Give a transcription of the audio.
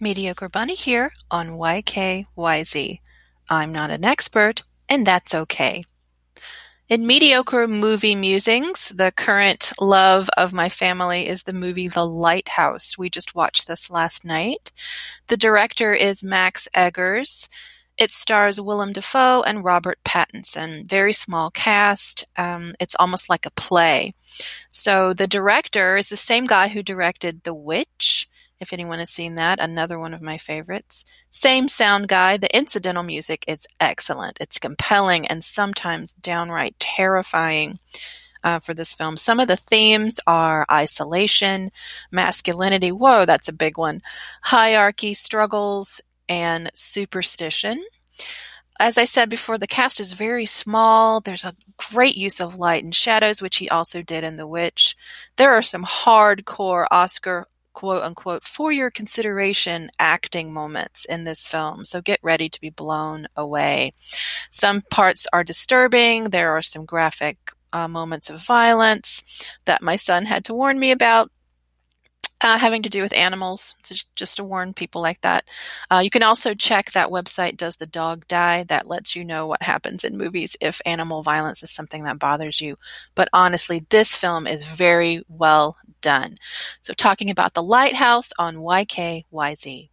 Mediocre Bunny here on YKYZ. I'm not an expert, and that's okay. In mediocre movie musings, the current love of my family is the movie The Lighthouse. We just watched this last night. The director is Max Eggers. It stars Willem Dafoe and Robert Pattinson. Very small cast. Um, it's almost like a play. So the director is the same guy who directed The Witch if anyone has seen that, another one of my favorites. Same sound guy. The incidental music is excellent. It's compelling and sometimes downright terrifying. Uh, for this film. Some of the themes are isolation, masculinity, whoa, that's a big one, hierarchy, struggles, and superstition. As I said before, the cast is very small. There's a great use of light and shadows, which he also did in The Witch. There are some hardcore Oscar quote unquote for your consideration acting moments in this film. So get ready to be blown away. Some parts are disturbing. There are some graphic uh, moments of violence that my son had to warn me about uh, having to do with animals. So just to warn people like that. Uh, you can also check that website, Does the Dog Die? That lets you know what happens in movies if animal violence is something that bothers you. But honestly, this film is very well done. So talking about The Lighthouse on YKYZ.